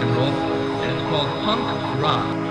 rock and roll, and it's called punk rock.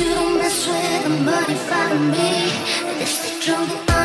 You don't mess with the money, follow me. This the jungle.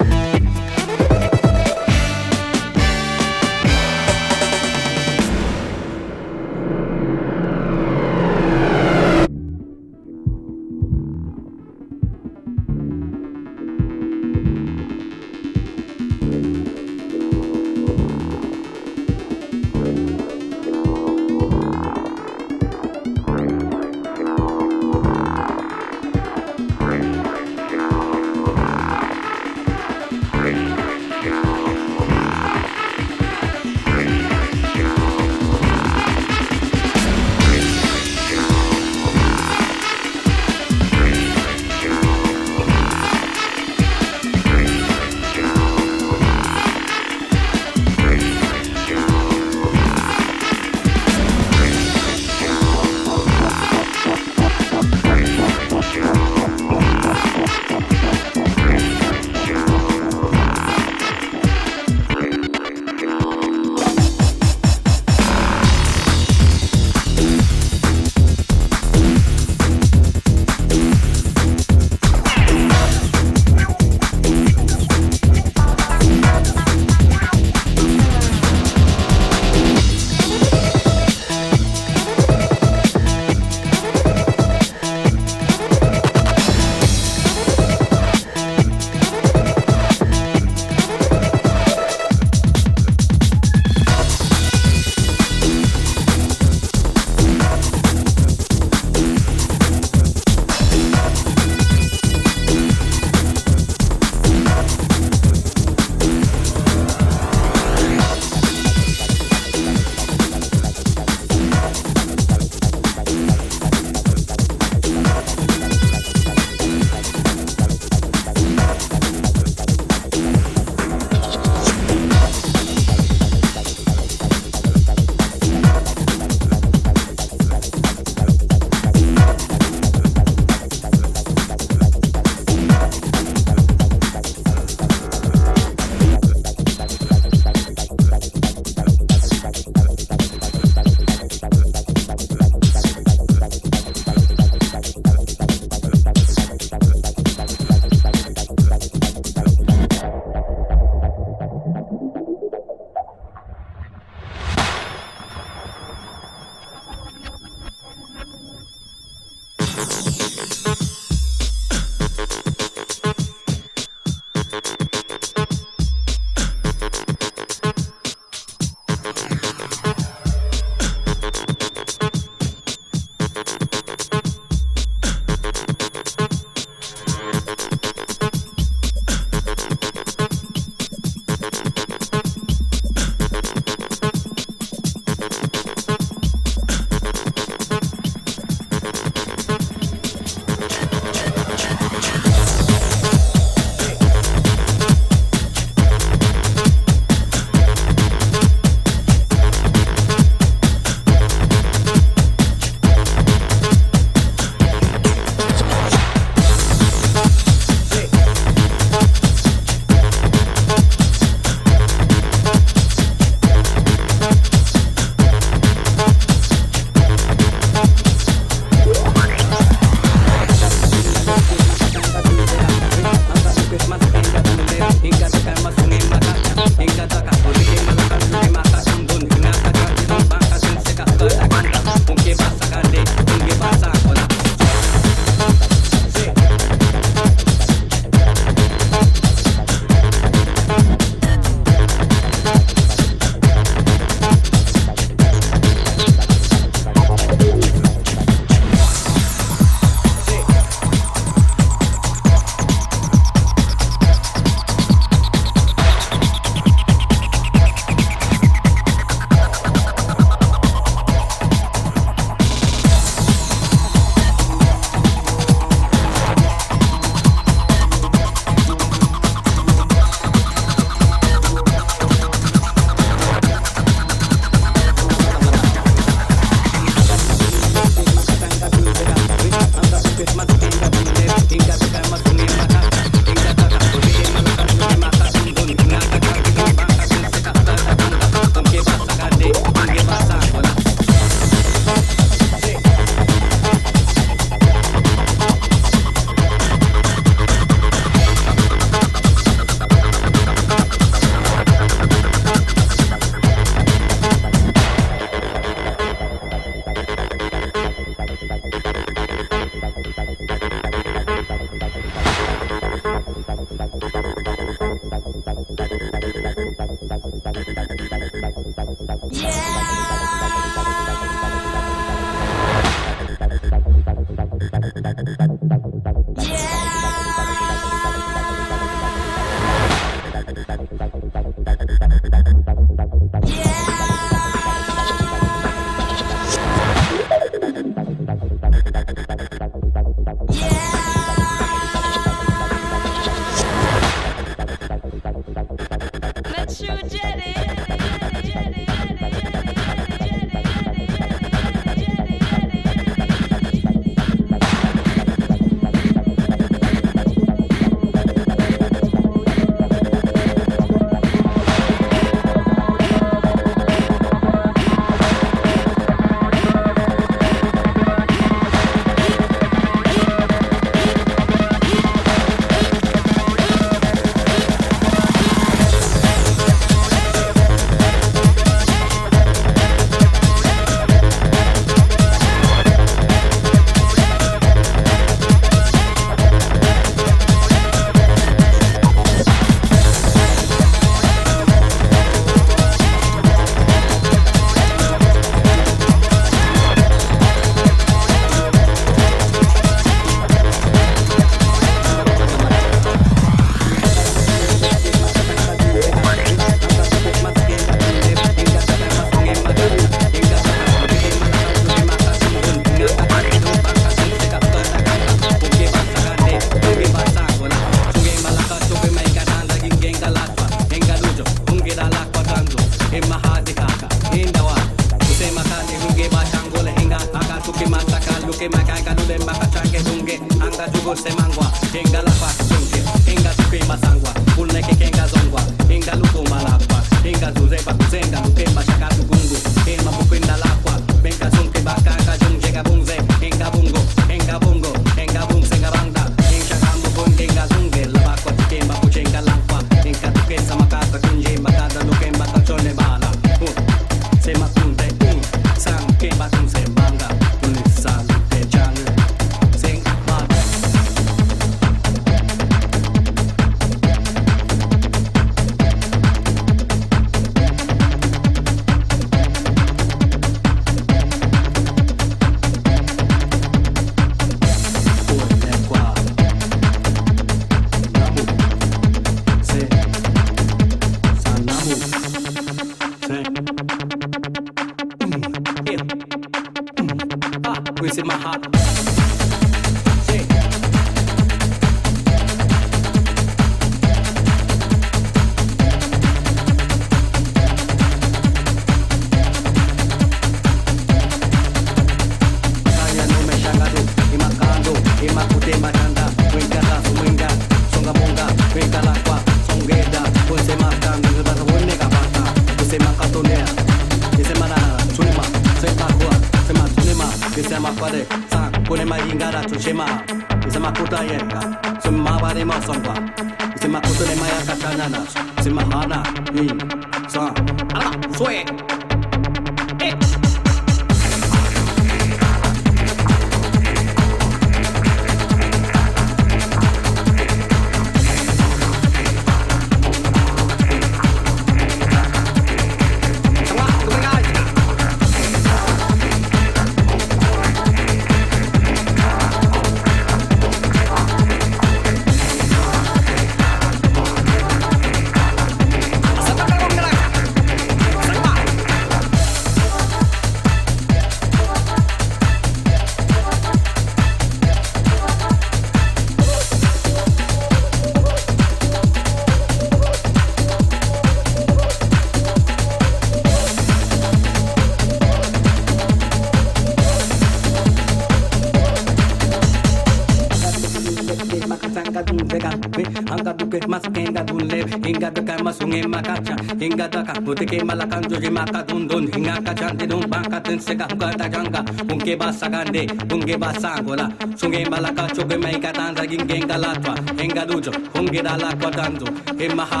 masunge makacha hinga daka mutike malakan joje maka dun dun hinga ka jante dun baka tin se ka hunga ta janga unke ba sagande unke ba sangola sunge malaka choge mai ka tan ragin genga latwa hinga dujo hunge dala kwatanzo he maha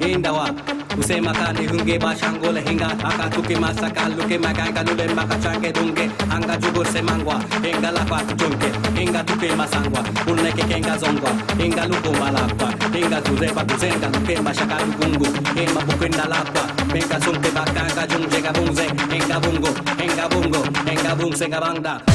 hinda wa उसे मता निहुंगे, बाशांगो लहेंगा। आका तुके मासा कालू के मैं गाएगा नुले माका चांगे दूँगे। आंगा जुगुर से मांगवा, हेंगा लापाक चुंके हेंगा तुके मासांगवा उन्ने के केंगा जोंगवा। हेंगा लुको मालापा हेंगा तुझे बाकुजेंगा लुके माशका लुकुंगु हेंगा बुकिंडा लापा हेंगा सुनते जुंगे का बुंगे हेंगा बुंगो हेंगा बुंगो, हेंगा बुंग का बांगडा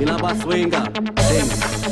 e laba swinga. Sim.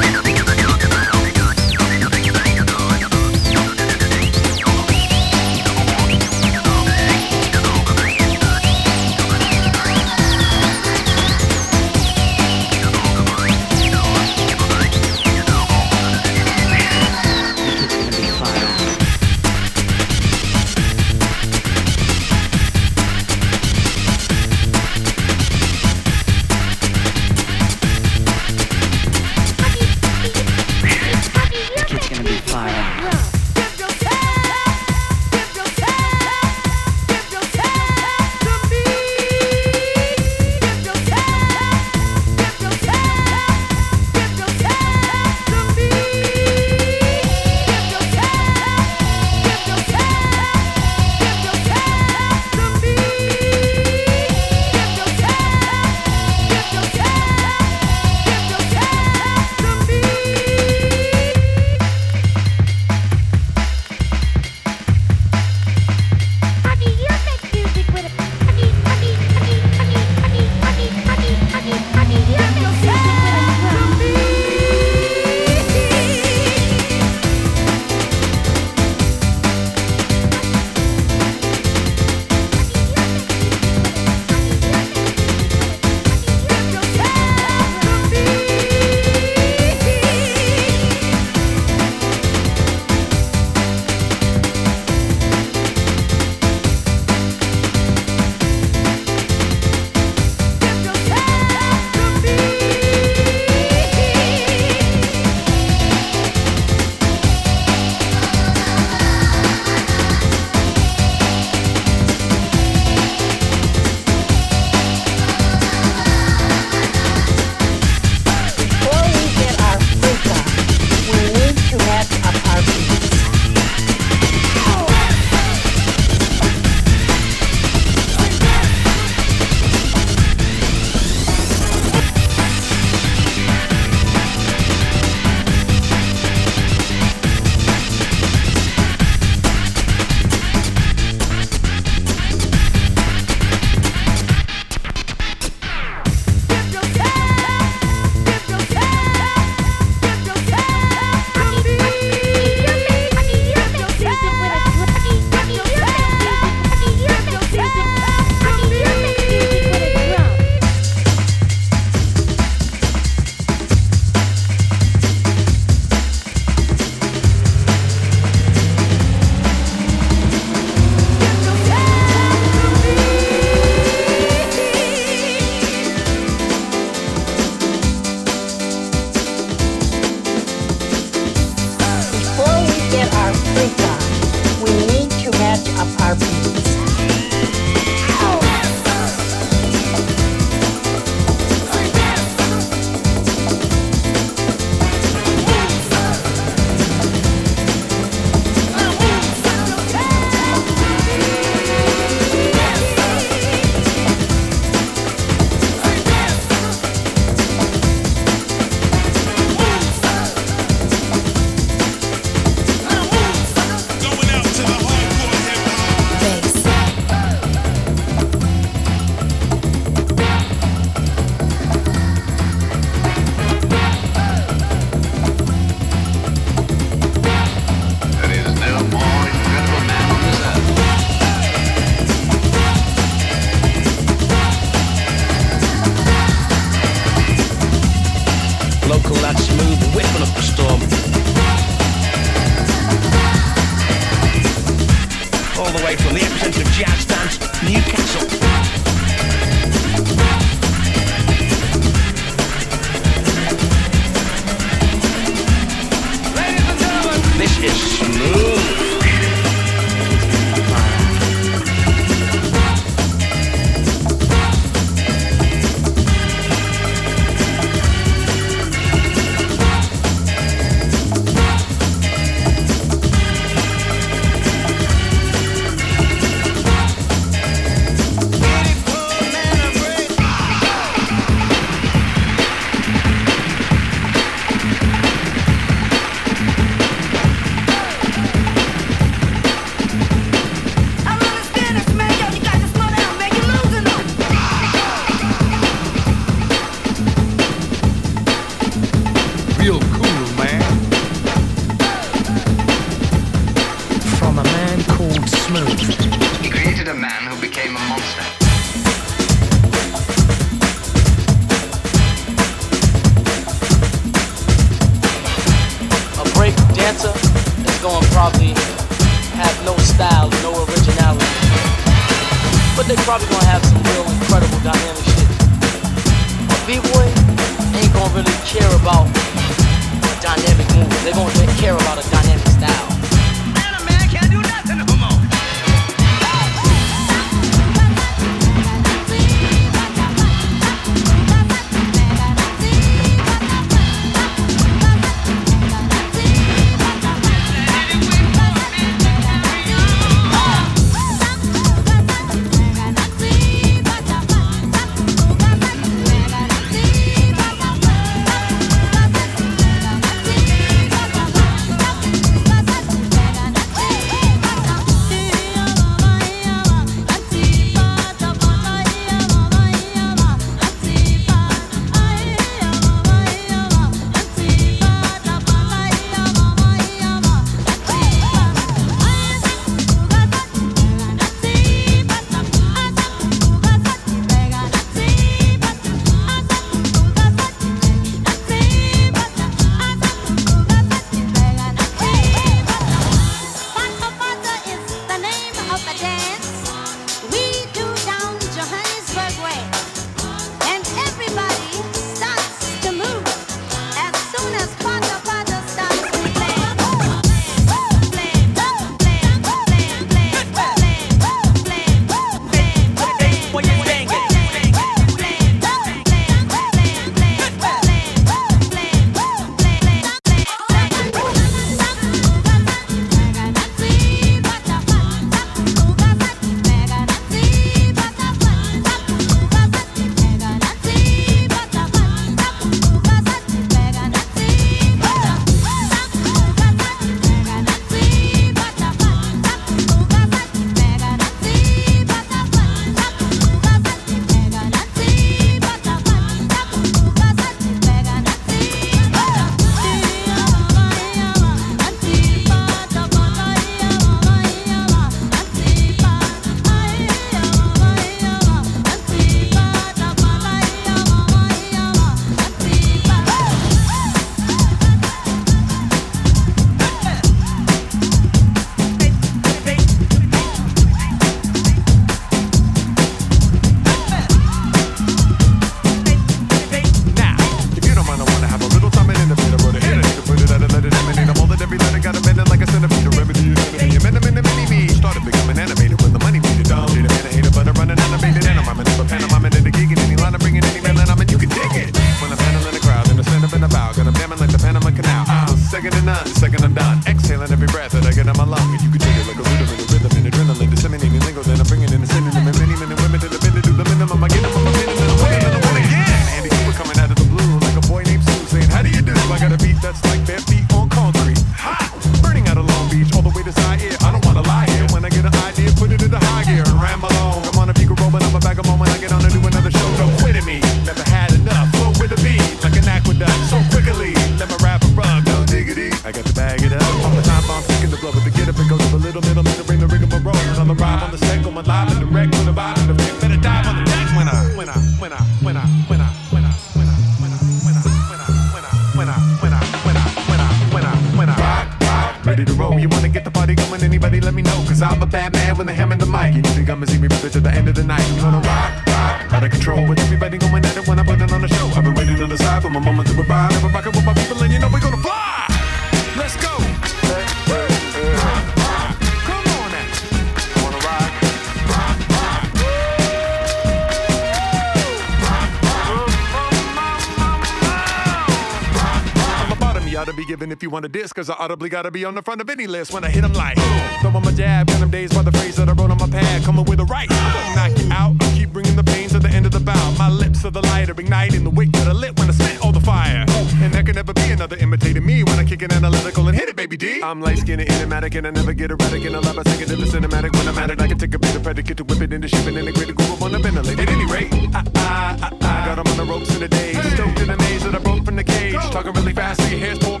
Be given if you want a disc, cause I audibly gotta be on the front of any list when I hit 'em like. Throw 'em a jab, got 'em dazed by the phrase that I wrote on my pad, coming with a right. Knock you out, I keep bringing the pain to the end of the bow. My lips are the lighter, igniting the wick that I lit when I spit all the fire. And there can never be another imitating me when I kick it analytical and hit it, baby D. I'm light skinned and enigmatic, and I never get erratic, and I love I take to the cinematic when I'm at it. I can take a bit of predicate to whip it into shipping, and integrate a groove on the ventilate. At any rate, I, I, I, I got 'em on the ropes in the days, stoked in the maze that I broke from the cage. Talking really fast, so your hair's pulled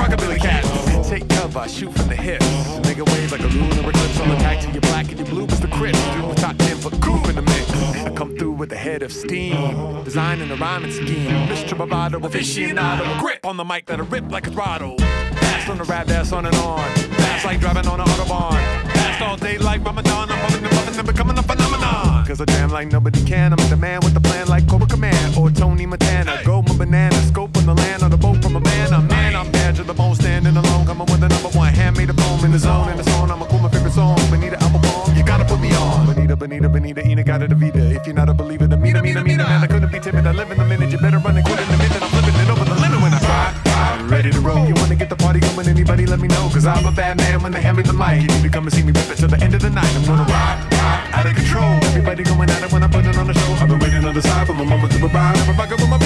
rockabilly cat. Take cover, shoot from the hips. Nigga wave like a lunar eclipse on the attack to your black and your blue is the crisp. Do top 10 for cool in the mix. I come through with a head of steam, designing a rhyming scheme. Mr. Bravado, aficionado, grip on the mic that'll rip like a throttle. Fast on the rap, that's on and on. Fast like driving on an autobahn. Fast all day like Ramadan. I'm bumping and bumping and becoming a phenomenon. Cause I jam like nobody can. I'm the man with the plan like Cobra Command or Tony Montana. Go my banana, scope on the land on the boat the bone, standing alone. Coming with the number one handmade a poem in the zone. In the zone, I'm a cool, my favorite song. Benita poem, you gotta put me on. Benita, Benita, Benita, Ina, got it, Vida. If you're not a believer, then Mina, Mina, Mina, man, I couldn't be timid. I live in the minute, you better run and quit in the minute. I'm living it over the limit when I rock. I'm ready to roll. You wanna get the party going? Anybody let me know? Cause I'm a bad man when they hand me the mic. You need to come and see me rip it till the end of the night. I'm gonna rock, rock, out of control. Everybody going at it when I put it on the show. I've been waiting on the side for my moment to arrive. Never rockin' with my